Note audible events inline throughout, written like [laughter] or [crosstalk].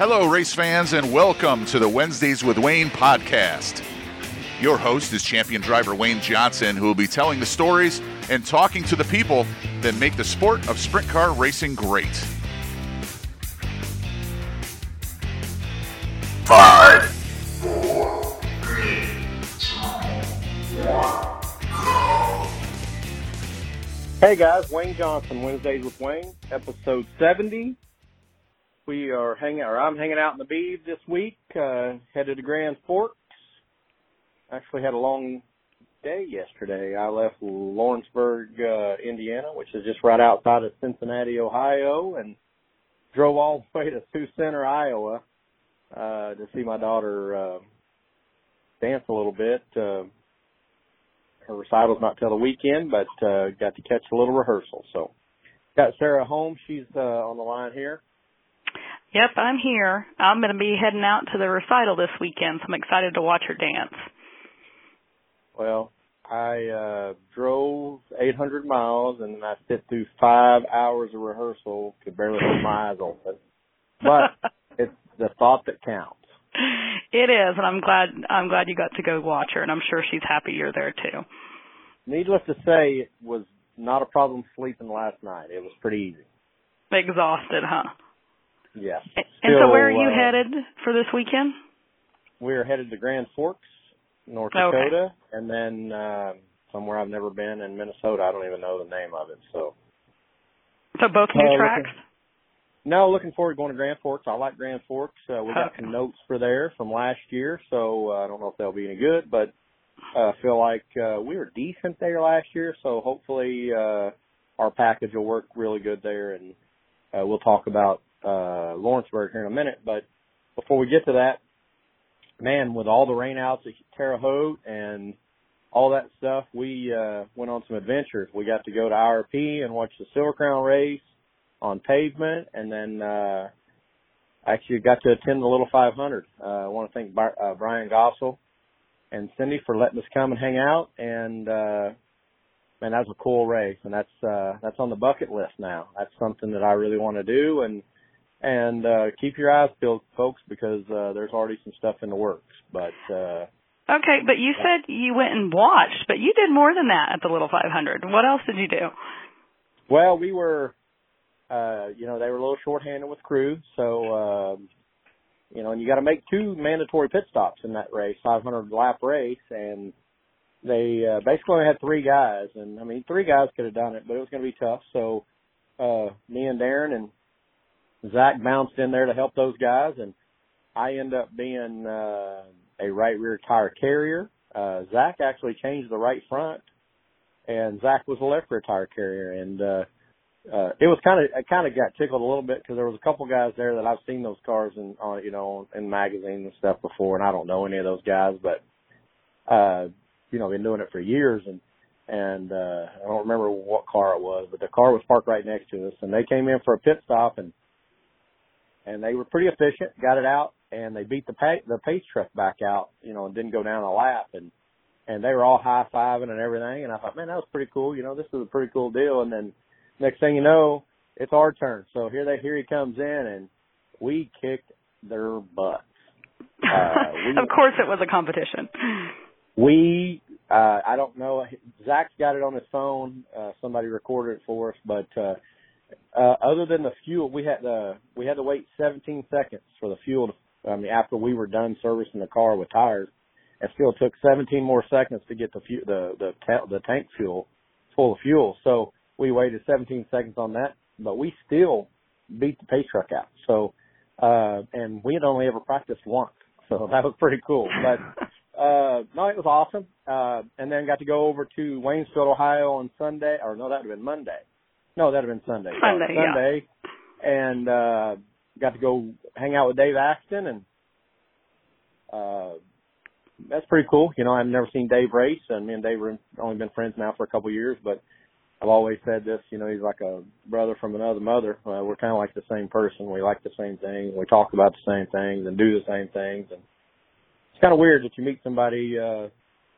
Hello, race fans, and welcome to the Wednesdays with Wayne podcast. Your host is champion driver Wayne Johnson, who will be telling the stories and talking to the people that make the sport of sprint car racing great. Five, four, three, two, one, go. Hey guys, Wayne Johnson, Wednesdays with Wayne, episode 70. We are hanging, or I'm hanging out in the Beeve this week, uh, headed to Grand Forks. Actually had a long day yesterday. I left Lawrenceburg, uh, Indiana, which is just right outside of Cincinnati, Ohio, and drove all the way to Sioux Center, Iowa, uh, to see my daughter, uh, dance a little bit. Uh, her recital's not till the weekend, but, uh, got to catch a little rehearsal. So got Sarah home. She's, uh, on the line here. Yep, I'm here. I'm going to be heading out to the recital this weekend, so I'm excited to watch her dance. Well, I uh drove 800 miles and then I sit through five hours of rehearsal, could barely keep my eyes open. But [laughs] it's the thought that counts. It is, and I'm glad I'm glad you got to go watch her, and I'm sure she's happy you're there too. Needless to say, it was not a problem sleeping last night. It was pretty easy. Exhausted, huh? Yes. and so, where are you uh, headed for this weekend? We're headed to Grand Forks, North Okay. Dakota, and then uh, somewhere I've never been in Minnesota. I don't even know the name of it. So So both new Uh, tracks. looking- No, looking forward to going to Grand Forks. I like Grand Forks. Uh, we got Okay. some notes for there from last year, so uh, I don't know if they'll be any good, but uh, I feel like uh, we were decent there last year, so hopefully uh, our package will work really good there, and uh, we'll talk about uh, Lawrenceburg here in a minute. But before we get to that, man, with all the rainouts at Terre Haute and all that stuff, we uh, went on some adventures. We got to go to IRP and watch the Silver Crown race on pavement, and then uh, actually got to attend the Little 500. Uh, I want to thank Bar- uh, Brian Gossel and Cindy for letting us come and hang out. And uh, man, that was a cool race, and that's uh, that's on the bucket list now. That's something that I really want to do, and and uh, keep your eyes peeled, folks, because uh, there's already some stuff in the works. But uh, Okay, but you said you went and watched, but you did more than that at the Little 500. What else did you do? Well, we were, uh, you know, they were a little shorthanded with crew, so, um, you know, and you got to make two mandatory pit stops in that race, 500 lap race, and they uh, basically only had three guys, and I mean, three guys could have done it, but it was going to be tough. So, uh, me and Darren and Zach bounced in there to help those guys, and I end up being uh, a right rear tire carrier. Uh, Zach actually changed the right front and Zach was a left rear tire carrier, and uh, uh, it was kind of I kind of got tickled a little bit because there was a couple guys there that I've seen those cars in on you know in magazines and stuff before, and I don't know any of those guys, but uh, you know been doing it for years, and and uh, I don't remember what car it was, but the car was parked right next to us, and they came in for a pit stop, and and they were pretty efficient, got it out, and they beat the pa- the pace truck back out, you know, and didn't go down a lap, and and they were all high fiving and everything. And I thought, man, that was pretty cool. You know, this is a pretty cool deal. And then next thing you know, it's our turn. So here they here he comes in, and we kicked their butts. Uh, [laughs] we- of course, it was a competition. We, uh, I don't know. Zach's got it on his phone. Uh, somebody recorded it for us, but uh, uh, other than the fuel, we had uh, we had to wait 17 seconds for the fuel. To, I mean, after we were done servicing the car with tires, it still took 17 more seconds to get the fu- the the ta- the tank fuel full of fuel. So we waited 17 seconds on that, but we still beat the pace truck out. So, uh, and we had only ever practiced once, [laughs] so that was pretty cool. But [laughs] uh, no, it was awesome. Uh, and then got to go over to Waynesville, Ohio on Sunday, or no, that would have been Monday. No, that would have been Sunday. Sunday, uh, yeah. And uh, got to go hang out with Dave Axton, and uh, that's pretty cool. You know, I've never seen Dave race, and me and Dave have only been friends now for a couple of years, but I've always said this. You know, he's like a brother from another mother. Uh, we're kind of like the same person. We like the same things. We talk about the same things and do the same things, and it's kind of weird that you meet somebody uh,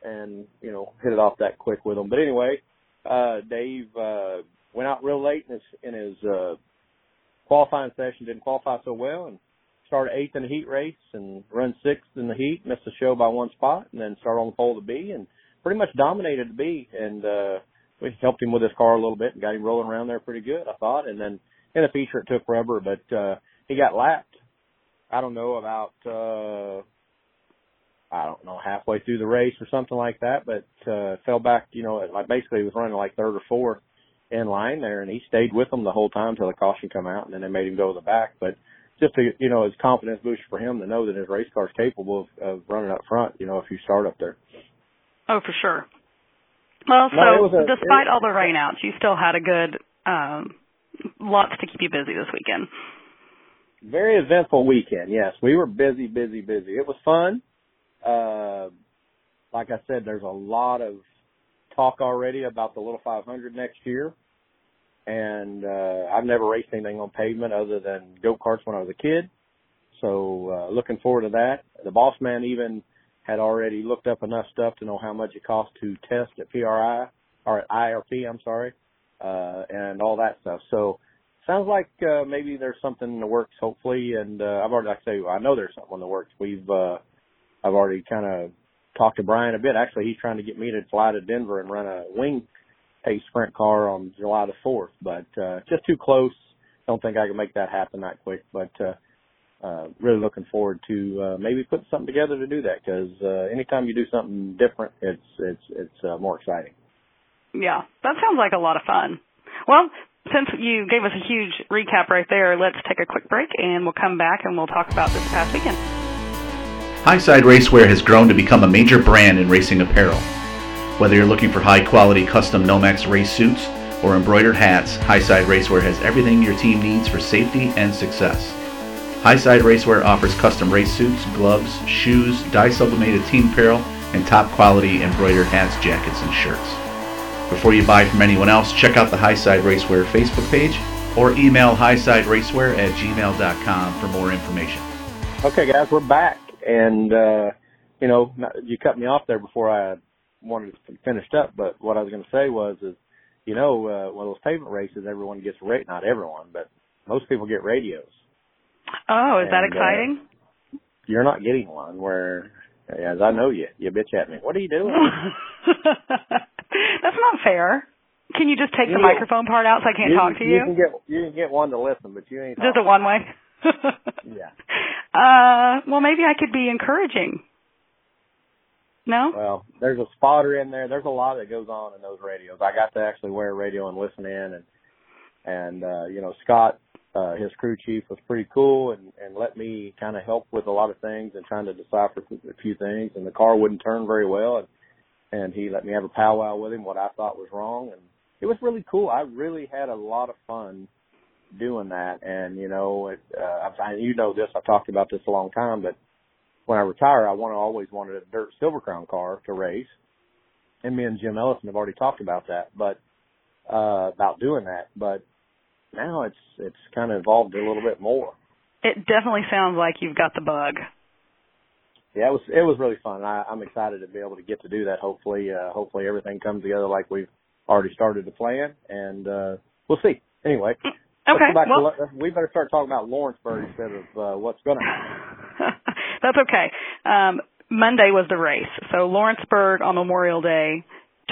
and you know hit it off that quick with them. But anyway, uh, Dave uh, went out real late in his in his uh, qualifying session, didn't qualify so well, and started eighth in the heat race and run sixth in the heat, missed the show by one spot, and then started on the pole to B and pretty much dominated the B. And uh, we helped him with his car a little bit and got him rolling around there pretty good, I thought. And then in the feature, it took rubber, but uh, he got lapped. I don't know about uh, I don't know halfway through the race or something like that, but uh, fell back. You know, like basically was running like third or fourth in line there, and he stayed with them the whole time till the caution come out, and then they made him go to the back. But just to you know, it's confidence boost for him to know that his race car is capable of, of running up front. You know, if you start up there. Oh, for sure. Well, so No, it a- despite it- all the rainouts, you still had a good um lots to keep you busy this weekend. Very eventful weekend. Yes, we were busy, busy, busy. It was fun. Uh, like I said, there's a lot of talk already about the Little 500 next year, and uh, I've never raced anything on pavement other than go karts when I was a kid. So uh, looking forward to that. The boss man even had already looked up enough stuff to know how much it costs to test at PRI or at IRP. I'm sorry, uh, and all that stuff. So sounds like uh, maybe there's something in the works, hopefully. And uh, I've already, like I say, I know there's something in the works. We've, uh, I've already kind of talked to Brian a bit. Actually, he's trying to get me to fly to Denver and run a wing pace sprint car on July the fourth, but uh, just too close. Don't think I can make that happen that quick, but. uh uh, really looking forward to uh, maybe putting something together to do that because uh, anytime you do something different, it's it's it's uh, more exciting. Yeah, that sounds like a lot of fun. Well, since you gave us a huge recap right there, let's take a quick break and we'll come back and we'll talk about this past weekend. Highside Racewear has grown to become a major brand in racing apparel. Whether you're looking for high quality custom Nomex race suits or embroidered hats, Highside Racewear has everything your team needs for safety and success. Highside Racewear offers custom race suits, gloves, shoes, dye sublimated team apparel, and top quality embroidered hats, jackets, and shirts. Before you buy from anyone else, check out the Highside Racewear Facebook page or email highsideracewear at gmail.com for more information. Okay, guys, we're back, and uh, you know you cut me off there before I wanted to finish up. But what I was going to say was, is you know, uh, one of those pavement races, everyone gets rate. Not everyone, but most people get radios. Oh, is that And, uh, exciting? You're not getting one. Where, as I know you, you bitch at me. What are you doing? [laughs] That's not fair. Can you just take the You- microphone part out so I can't you, talk to you? You can get you can get one to listen, but you ain't. Just a one way? [laughs] Yeah. Uh, well, maybe I could be encouraging. No? Well, there's a spotter in there. There's a lot that goes on in those radios. I got to actually wear a radio and listen in, and and uh, you know Scott, uh, his crew chief, was pretty cool and and let me kind of help with a lot of things and trying to decipher a few things. And the car wouldn't turn very well, and and he let me have a powwow with him what I thought was wrong, and it was really cool. I really had a lot of fun doing that, and you know, it, uh, I, you know this. I've talked about this a long time, but when I retire, I want to always wanted a dirt silver crown car to race, and me and Jim Ellison have already talked about that, but uh, about doing that. But now it's it's kind of evolved a little bit more. It definitely sounds like you've got the bug. Yeah, it was it was really fun. I, I'm excited to be able to get to do that. Hopefully, uh, hopefully everything comes together like we've already started to plan, and uh, we'll see. Anyway, Okay. Well, to, we better start talking about Lawrenceburg instead of uh, what's going to happen. That's okay. Um, Monday was the race. So Lawrenceburg on Memorial Day,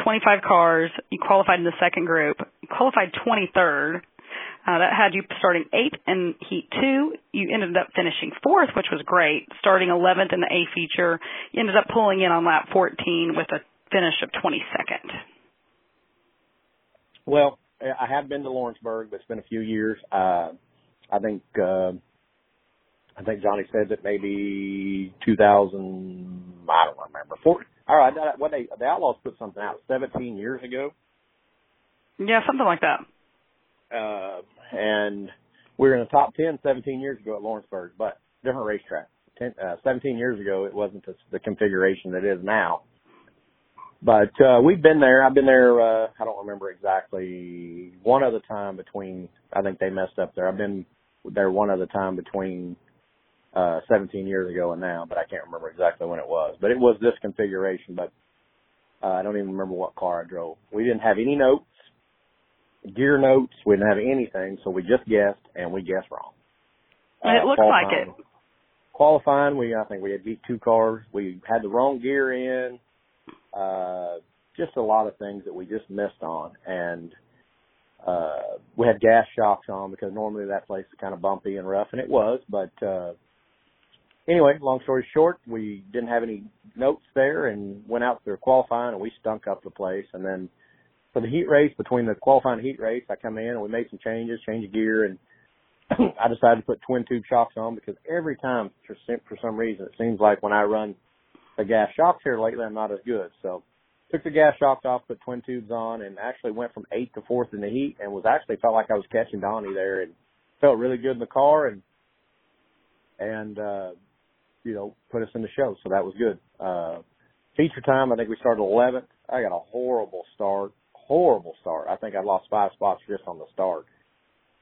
25 cars. You qualified in the second group. You qualified 23rd. Uh, that had you starting eighth in heat two. You ended up finishing fourth, which was great. Starting 11th in the A feature. You ended up pulling in on lap 14 with a finish of 22nd. Well, I have been to Lawrenceburg, but it's been a few years. Uh, I think uh, I think Johnny said that maybe 2000. I don't remember. Four, all right, that- what they the Outlaws put something out 17 years ago, Yeah, something like that. uh, and we were in the top 10 17 years ago at Lawrenceburg, but different racetrack. 10, uh, 17 years ago, it wasn't the, the configuration that it is now. But uh, we've been there. I've been there. Uh, I don't remember exactly. One other time between. I think they messed up there. I've been there one other time between uh 17 years ago and now, but I can't remember exactly when it was. But it was this configuration. But uh, I don't even remember what car I drove. We didn't have any notes, gear notes. We didn't have anything, so we just guessed, and we guessed wrong. And it Uh, looks like it. qualifying, we I think we had beat two cars. We had the wrong gear in. Uh, just a lot of things that we just missed on, and uh, we had gas shocks on because normally that place is kind of bumpy and rough, and it was. But uh, anyway, long story short, we didn't have any notes there, and went out there qualifying, and we stunk up the place. And then for the heat race, between the qualifying heat race, I come in and we made some changes, change gear, and [clears throat] I decided to put twin tube shocks on because every time, for some, for some reason, it seems like when I run the gas shocks here lately, I'm not as good. So took the gas shocks off, put twin tubes on, and actually went from eighth to fourth in the heat, and was actually felt like I was catching Donnie there, and felt really good in the car, and and uh, you know put us in the show, so that was good. Uh, feature time, I think we started 11th. I got a horrible start, horrible start. I think I lost five spots just on the start,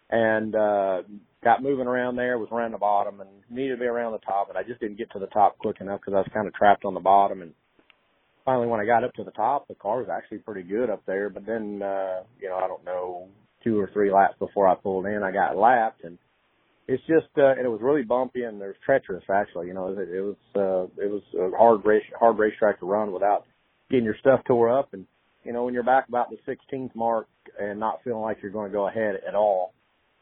and uh, got moving around there, was around the bottom, and needed to be around the top, and I just didn't get to the top quick enough because I was kind of trapped on the bottom and finally when I got up to the top, the car was actually pretty good up there. But then, uh, you know, I don't know, two or three laps before I pulled in, I got lapped, and it's just, uh, and it was really bumpy and there's treacherous actually. You know, it, it was, uh, it was a hard race, hard racetrack to run without getting your stuff tore up. And you know, when you're back about the 16th mark and not feeling like you're going to go ahead at all,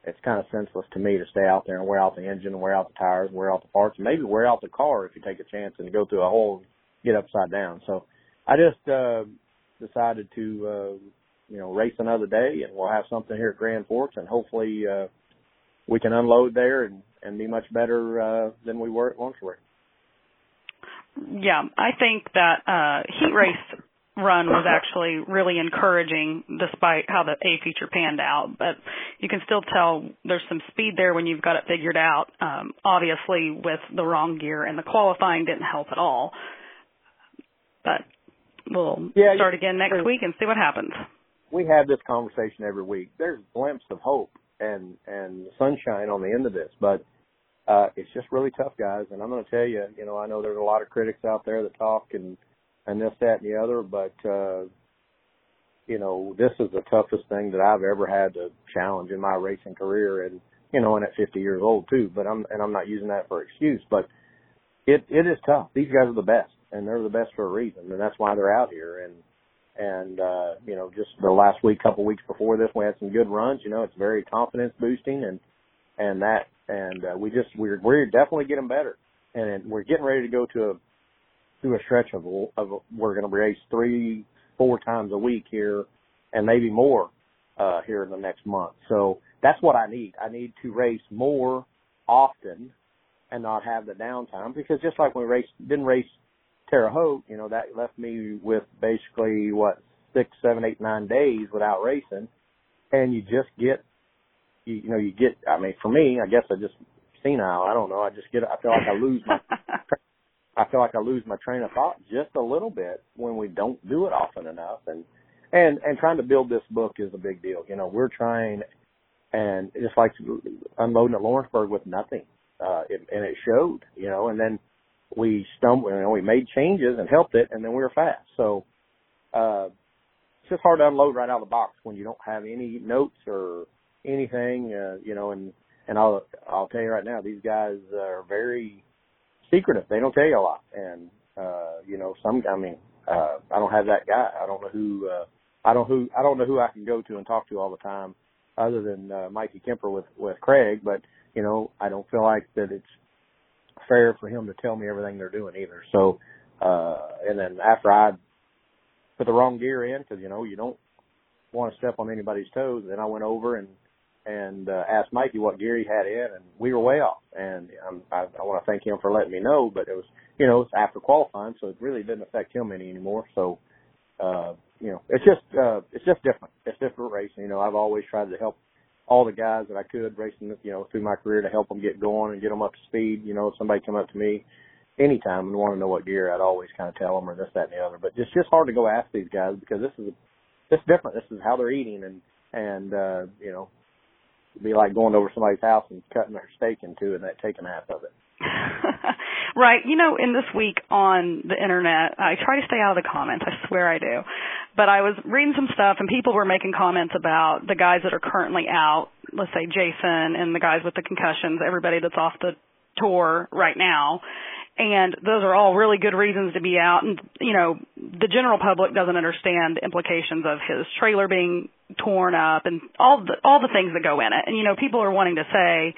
it's kind of senseless to me to stay out there and wear out the engine and wear out the tires wear out the parts and maybe wear out the car if you take a chance and go through a hole and get upside down. So I just uh, decided to uh, you know race another day, and we'll have something here at Grand Forks, and hopefully uh, we can unload there and and be much better uh, than we were at Lawrenceburg. Yeah, I think that uh, heat race run was actually really encouraging despite how the A feature panned out. But you can still tell there's some speed there when you've got it figured out. Um, obviously, with the wrong gear and the qualifying didn't help at all. But we'll yeah, start again next week and see what happens. We have this conversation every week. There's a glimpse of hope and and sunshine on the end of this, but uh it's just really tough, guys. And I'm going to tell you, you know, I know there's a lot of critics out there that talk and and this, that, and the other, but uh you know, this is the toughest thing that I've ever had to challenge in my racing career, and you know, and at 50 years old too. But I'm and I'm not using that for excuse, but it it is tough. These guys are the best and they're the best for a reason, and that's why they're out here. And and uh, you know, just the last week, couple weeks before this, we had some good runs. You know, it's very confidence boosting, and and that, and uh, we just we're we're definitely getting better, and we're getting ready to go to a to a stretch of of we're going to race three four times a week here, and maybe more uh, here in the next month. So that's what I need. I need to race more often and not have the downtime because just like we raced didn't race Terre Haute, you know, that left me with basically what six, seven, eight, nine days without racing, and you just get, you, you know, you get. I mean, for me, I guess I just senile. I don't know. I just get. I feel like I lose my. [laughs] I feel like I lose my train of thought just a little bit when we don't do it often enough, and and and trying to build this book is a big deal. You know, we're trying, and just like unloading at Lawrenceburg with nothing, uh, it, and it showed. You know, and then we stumbled, you know, we made changes and helped it, and then we were fast. So uh, it's just hard to unload right out of the box when you don't have any notes or anything, uh, you know. And and I'll I'll tell you right now, these guys are very secretive. They don't tell you a lot, and uh, you know, some. I mean, uh, I don't have that guy. I don't know who. Uh, I don't who. I don't know who I can go to and talk to all the time, other than uh, Mikey Kemper with with Craig. But you know, I don't feel like that it's fair for him to tell me everything they're doing either. So, uh, and then after I put the wrong gear in, because you know you don't want to step on anybody's toes, then I went over and and uh, asked Mikey what gear he had in, and we were way off. And um, I, I want to thank him for letting me know, but it was you know it's after qualifying, so it really didn't affect him any anymore. So, uh, you know, it's just uh, it's just different. It's different racing. You know, I've always tried to help all the guys that I could racing, you know, through my career to help them get going and get them up to speed. You know, if somebody come up to me anytime and want to know what gear, I'd always kind of tell them or this, that, and the other. But it's just hard to go ask these guys because this is this is different. This is how they're eating, and and uh, you know, it'd be like going over somebody's house and cutting their steak in two and that taking half of it. [laughs] right. You know, in this week on the internet, I try to stay out of the comments. I swear I do. But I was reading some stuff and people were making comments about the guys that are currently out, let's say Jason and the guys with the concussions, everybody that's off the tour right now. And those are all really good reasons to be out. And, you know, the general public doesn't understand the implications of his trailer being torn up and all the, all the things that go in it. And, you know, people are wanting to say,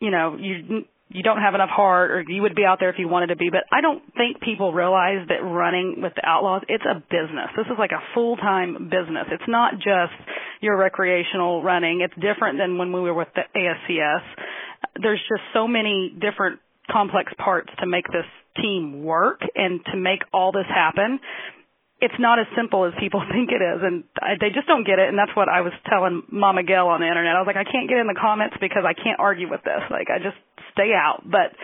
you know, you, you don't have enough heart or you would be out there if you wanted to be but i don't think people realize that running with the outlaws it's a business. This is like a full time business. It's not just your recreational running. It's different than when we were with the ascs there's just so many different complex parts to make this team work and to make all this happen. It's not as simple as people [laughs] think it is and I, they just don't get it and that's what I was telling Mama Gail on the internet. I was like I can't get in the comments because I can't argue with this. Like I just stay out. But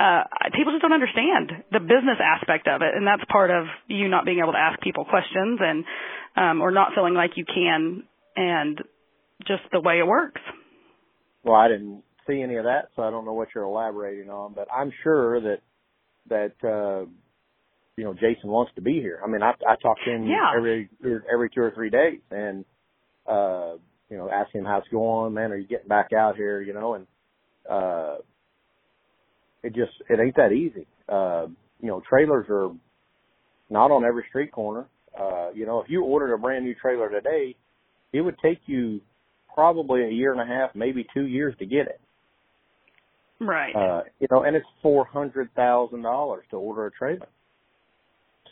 uh people just don't understand the business aspect of it and that's part of you not being able to ask people questions and um or not feeling like you can and just the way it works. Well, I didn't see any of that, so I don't know what you're elaborating on, but I'm sure that that uh you know Jason wants to be here. I mean, I I talk to him Yeah. every every two or three days, and uh, you know, ask him how it's going. Man, are you getting back out here? You know, and uh, it just it ain't that easy. Uh, you know, trailers are not on every street corner. Uh, you know, if you ordered a brand new trailer today, it would take you probably a year and a half, maybe two years to get it. Right. Uh, you know, and it's four hundred thousand dollars to order a trailer.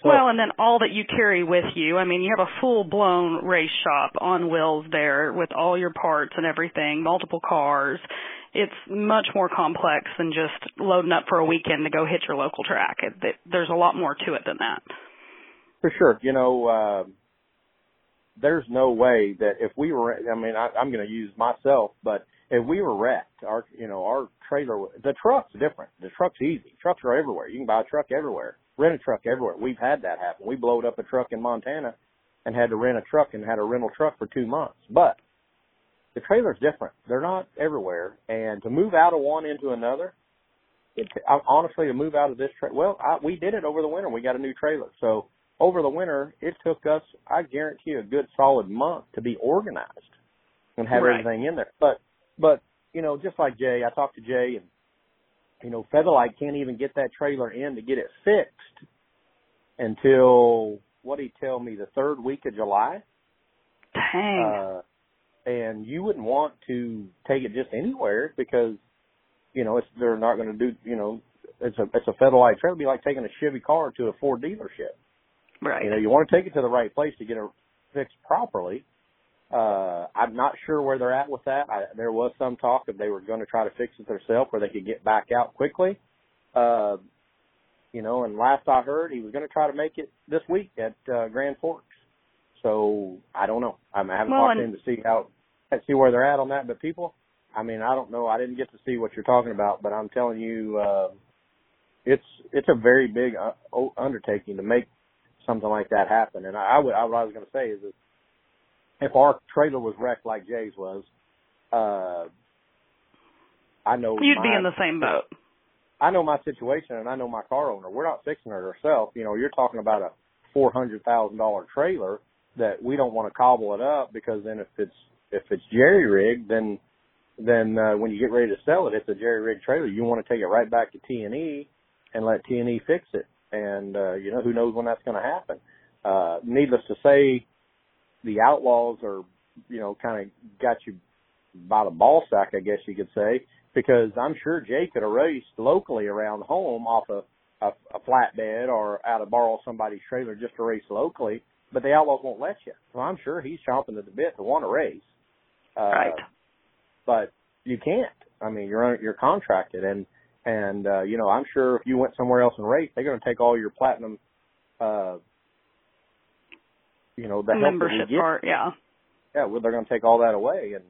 So, well, and then all that you carry with you. I mean, you have a full-blown race shop on wheels there with all your parts and everything, multiple cars. It's much more complex than just loading up for a weekend to go hit your local track. It, it, there's a lot more to it than that. For sure. You know, uh, there's no way that if we were, I mean, I, I'm going to use myself, but if we were wrecked, our, you know, our trailer, the truck's different. The truck's easy. Trucks are everywhere. You can buy a truck everywhere, rent a truck everywhere. We've had that happen. We blowed up a truck in Montana and had to rent a truck and had a rental truck for two months. But the trailer's different. They're not everywhere. And to move out of one into another, it, honestly, to move out of this trailer, well, I, we did it over the winter. We got a new trailer. So over the winter, it took us, I guarantee you, a good solid month to be organized and have Right. everything in there. But, but, you know, just like Jay, I talked to Jay and, you know, Featherlite can't even get that trailer in to get it fixed until, what did he tell me, the third week of July? Dang. Uh, and you wouldn't want to take it just anywhere because, you know, it's, they're not going to do, you know, it's a, it's a Featherlite trailer. It'd be like taking a Chevy car to a Ford dealership. right. You know, you want to take it to the right place to get it fixed properly. Uh, I'm not sure where they're at with that. I, there was some talk that they were going to try to fix it themselves where they could get back out quickly. Uh, you know, and last I heard, he was going to try to make it this week at uh, Grand Forks. So I don't know. I, mean, I haven't Well, talked to and- to see how see where they're at on that. But people, I mean, I don't know. I didn't get to see what you're talking about, but I'm telling you, uh, it's it's a very big uh, undertaking to make something like that happen. And I, I would, I, what I was going to say is that if our trailer was wrecked like Jay's was, uh, I know You'd my, be in the same boat. I know my situation and I know my car owner. We're not fixing it ourselves. You know, you're talking about a four hundred thousand dollar trailer that we don't want to cobble it up because then if it's if it's jerry rigged, then then uh, when you get ready to sell it, it's a jerry rigged trailer. You want to take it right back to T and E and let T and E fix it. And uh, you know who knows when that's going to happen. Uh, needless to say, the outlaws are you know kind of got you by the ball sack, I guess you could say, because I'm sure Jay could have raced locally around home off a, a, a flatbed or out of borrow somebody's trailer just to race locally, but the Outlaws won't let you. So I'm sure he's chomping at the bit to want to race. Uh, Right. But you can't. I mean, you're you're contracted, and and uh, you know I'm sure if you went somewhere else and raced, they're going to take all your platinum, uh, you know, the help that we Membership part, yeah. yeah, well, they're going to take all that away, and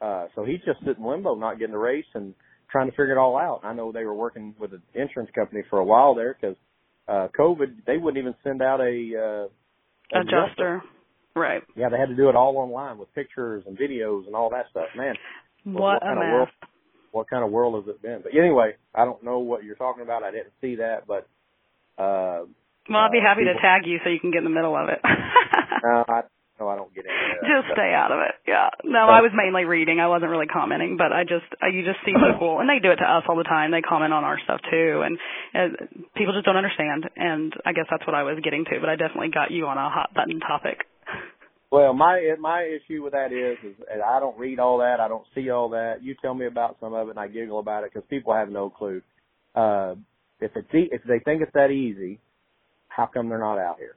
uh, so he's just sitting limbo, not getting to race and trying to figure it all out. I know they were working with an insurance company for a while there because uh, COVID, they wouldn't even send out a uh, Adjuster. Right. Yeah, they had to do it all online with pictures and videos and all that stuff. Man, What, what a kind of world- what kind of world has it been? But anyway, I don't know what you're talking about. I didn't see that, but uh, Well, I'd be uh, happy to tag you so you can get in the middle of it. uh, I so I don't get into that. Just stay out of it. Yeah. No, Oh. I was mainly reading. I wasn't really commenting, but I just I, you just see [laughs] people, and they do it to us all the time. They comment on our stuff too, and uh, people just don't understand. And I guess that's what I was getting to. But I definitely got you on a hot button topic. Well, my my issue with that is, is I don't read all that. I don't see all that. You tell me about some of it, and I giggle about it because people have no clue. Uh, if it's e- if they think it's that easy, how come they're not out here?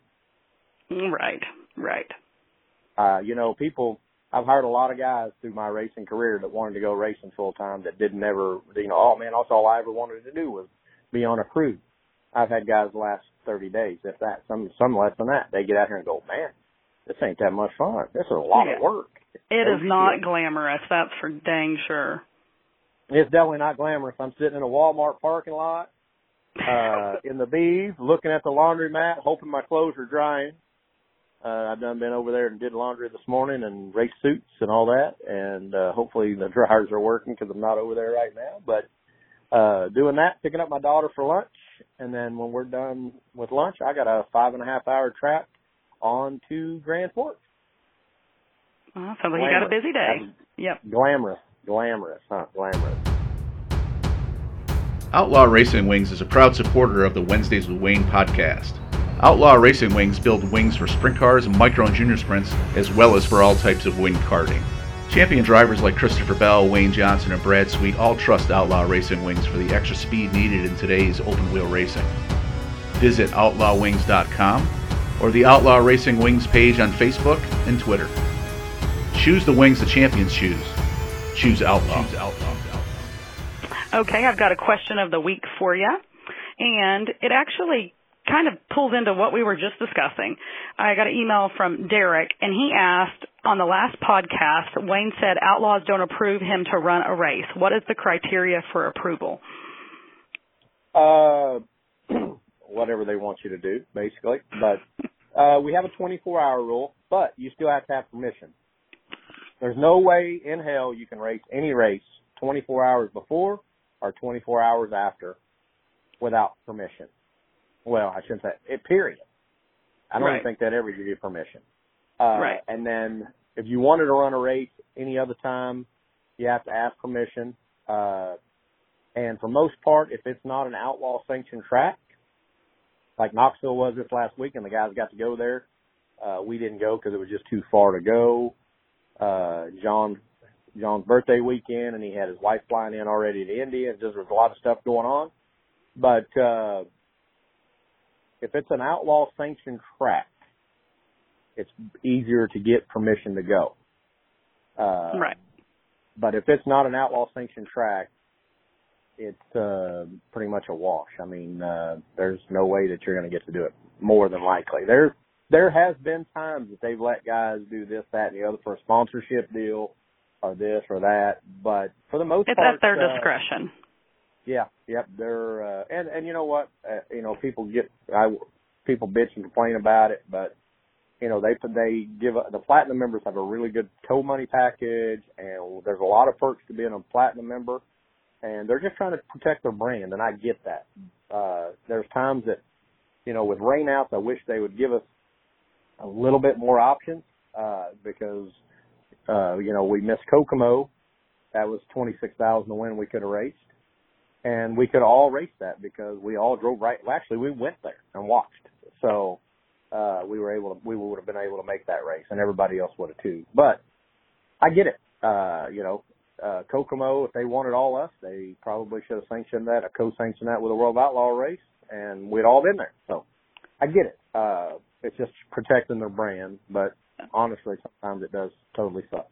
Right. Right. Uh, you know, people. I've hired a lot of guys through my racing career that wanted to go racing full time that didn't ever, you know, oh man, that's all I ever wanted to do was be on a crew. I've had guys last 30 days, if that, some some less than that. They get out here and go, man, this ain't that much fun. This is a lot Yeah. of work. It is not glamorous. That's for dang sure. It's definitely not glamorous. I'm sitting in a Walmart parking lot, uh, [laughs] in the bees, looking at the laundromat, hoping my clothes are drying. Uh, I've done been over there and did laundry this morning and race suits and all that, and uh, hopefully the dryers are working because I'm not over there right now. But uh, doing that, picking up my daughter for lunch, and then when we're done with lunch, I got a five and a half hour trap on to Grand Forks. Well, sounds like you got a busy day. Yep. Glamorous, glamorous, huh? Glamorous. Outlaw Racing Wings is a proud supporter of the Wednesdays with Wayne podcast. Outlaw Racing Wings build wings for sprint cars and micro and junior sprints, as well as for all types of wing karting. Champion drivers like Christopher Bell, Wayne Johnson, and Brad Sweet all trust Outlaw Racing Wings for the extra speed needed in today's open wheel racing. Visit outlawwings.com or the Outlaw Racing Wings page on Facebook and Twitter. Choose the wings the champions choose. Choose Outlaw. Choose Outlaw. Okay, I've got a question of the week for you, and it actually kind of pulls into what we were just discussing. I got an email from Derek, and he asked on the last podcast, Wayne said outlaws don't approve him to run a race. What is the criteria for approval? Uh, [clears throat] whatever they want you to do, basically. But uh, we have a 24-hour rule, but you still have to have permission. There's no way in hell you can race any race 24 hours before or 24 hours after without permission. Well, I shouldn't say it. Period. I don't Right. think they'd ever give you permission. Uh, Right. And then if you wanted to run a race any other time, you have to ask permission. Uh, and for most part, if it's not an outlaw sanctioned track, like Knoxville was this last week, and the guys got to go there, uh, we didn't go because it was just too far to go. Uh, John, John's birthday weekend, and he had his wife flying in already to India, and just there was a lot of stuff going on. But uh, if it's an outlaw sanctioned track, it's easier to get permission to go. Uh, right. but if it's not an outlaw sanctioned track, it's uh, pretty much a wash. I mean, uh, there's no way that you're going to get to do it. More than likely, there there has been times that they've let guys do this, that, and the other for a sponsorship deal, or this or that. But for the most It's part, it's at their uh, discretion. Yeah, yep. They're uh, and and you know what? Uh, you know, people get I people bitch and complain about it, but you know they they give a, the platinum members have a really good tow money package, and there's a lot of perks to being a platinum member, and they're just trying to protect their brand, and I get that. Uh, there's times that you know with rainouts, I wish they would give us a little bit more options uh, because uh, you know we missed Kokomo. That was twenty six thousand to win. We could have raced and we could all race that because we all drove right. Well, actually, we went there and watched, so uh, we were able to. We would have been able to make that race, and everybody else would have too. But I get it. Uh, you know, uh, Kokomo, if they wanted all us, they probably should have sanctioned that, or co-sanctioned that with a World Outlaw race, and we'd all been there. So I get it. Uh, it's just protecting their brand, but honestly, sometimes it does totally suck.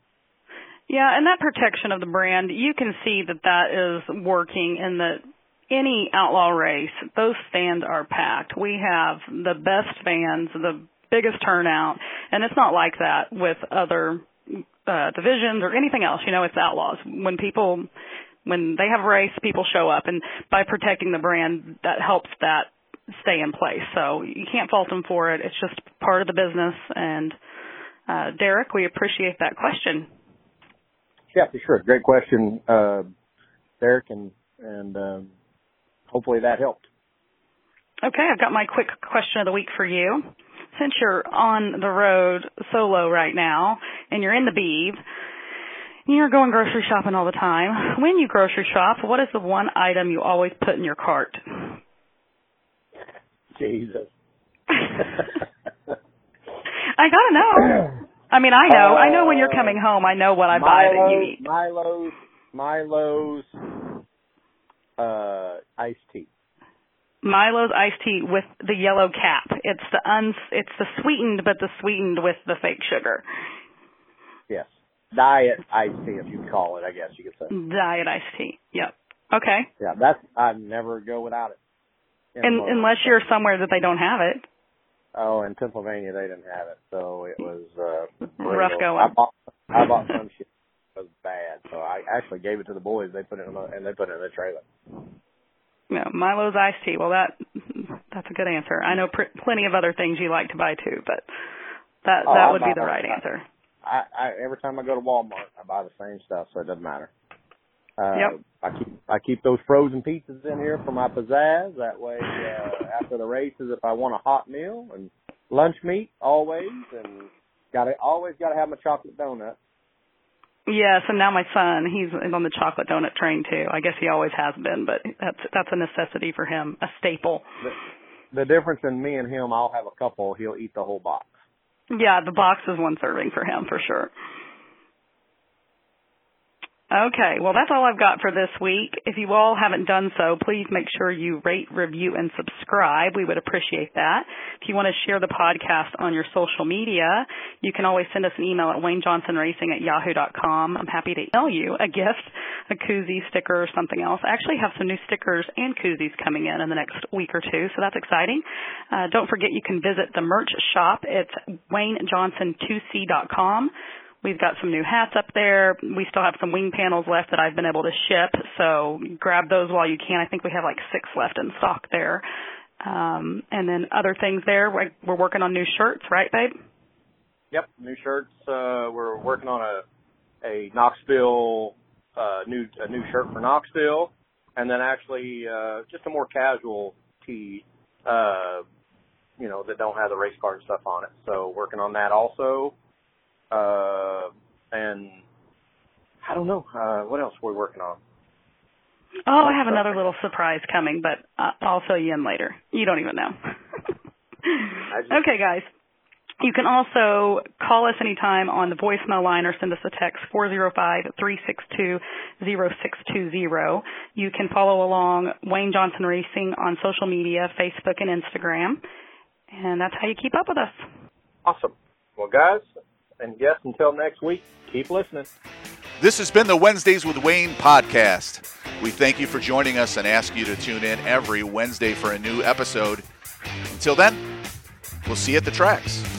Yeah, and that protection of the brand, you can see that that is working in that any outlaw race, those stands are packed. We have the best fans, the biggest turnout, and it's not like that with other uh divisions or anything else. You know, it's outlaws. When people when they have a race, people show up and by protecting the brand that helps that stay in place. So you can't fault them for it. It's just part of the business and uh Derek, we appreciate that question. Yeah, for sure. Great question, uh, Derek, and and um, hopefully that helped. Okay, I've got my quick question of the week for you. since you're on the road solo right now and you're in the Beeve, you're going grocery shopping all the time. When you grocery shop, what is the one item you always put in your cart? Jesus. [laughs] I gotta know. [clears throat] I mean, I know. I know when you're coming home. I know what I buy that you eat. Milo's, Milo's, uh, iced tea. Milo's iced tea with the yellow cap. It's the uns. It's the sweetened, but the sweetened with the fake sugar. Yes. Diet iced tea, if you call it, I guess you could say. Diet iced tea. Yep. Okay. Yeah, that's, I never go without it. In And unless you're somewhere that they don't have it. Oh, in Pennsylvania they didn't have it, so it was uh Rough brutal. going. I bought I bought some shit that was bad, so I actually gave it to the boys. They put it in the, and they put it in the trailer. No, Milo's iced tea. Well, that that's a good answer. I know pr- plenty of other things you like to buy too, but that Oh, that would be the right I- answer. I, I every time I go to Walmart, I buy the same stuff, so it doesn't matter. Uh, Yep. I keep I keep those frozen pizzas in here for my pizzazz. That way, uh, after the races, if I want a hot meal and lunch meat, always, and got to always got to have my chocolate donut. Yes, and now my son, he's on the chocolate donut train too. I guess he always has been, but that's that's a necessity for him, a staple. The difference in me and him, I'll have a couple. He'll eat the whole box. Yeah, the box is one serving for him for sure. Okay, well that's all I've got for this week. If you all haven't done so, please make sure you rate, review, and subscribe. We would appreciate that. If you want to share the podcast on your social media, you can always send us an email at waynejohnsonracing at yahoo.com. I'm happy to email you a gift, a koozie, sticker, or something else. I actually have some new stickers and koozies coming in in the next week or two, so that's exciting. Uh, don't forget you can visit the merch shop. It's waynejohnson2c.com. We've got some new hats up there. We still have some wing panels left that I've been able to ship, so grab those while you can. I think we have like six left in stock there. Um, and then other things there. We're, we're working on new shirts, right, babe? Yep, new shirts. Uh, we're working on a a Knoxville uh, new a new shirt for Knoxville, and then actually uh, just a more casual tee, uh, you know, that don't have the race car and stuff on it. So working on that also, uh, and I don't know uh, what else we're working on. Oh, I have another little surprise coming, but uh, I'll fill you in later. You don't even know. [laughs] just- okay, guys. You can also call us anytime on the voicemail line or send us a text 405-362-0620. You can follow along Wayne Johnson Racing on social media, Facebook and Instagram. And that's how you keep up with us. Awesome. Well, guys, and yes, until next week, keep listening. This has been the Wednesdays with Wayne podcast. We thank you for joining us and ask you to tune in every Wednesday for a new episode. Until then, we'll see you at the tracks.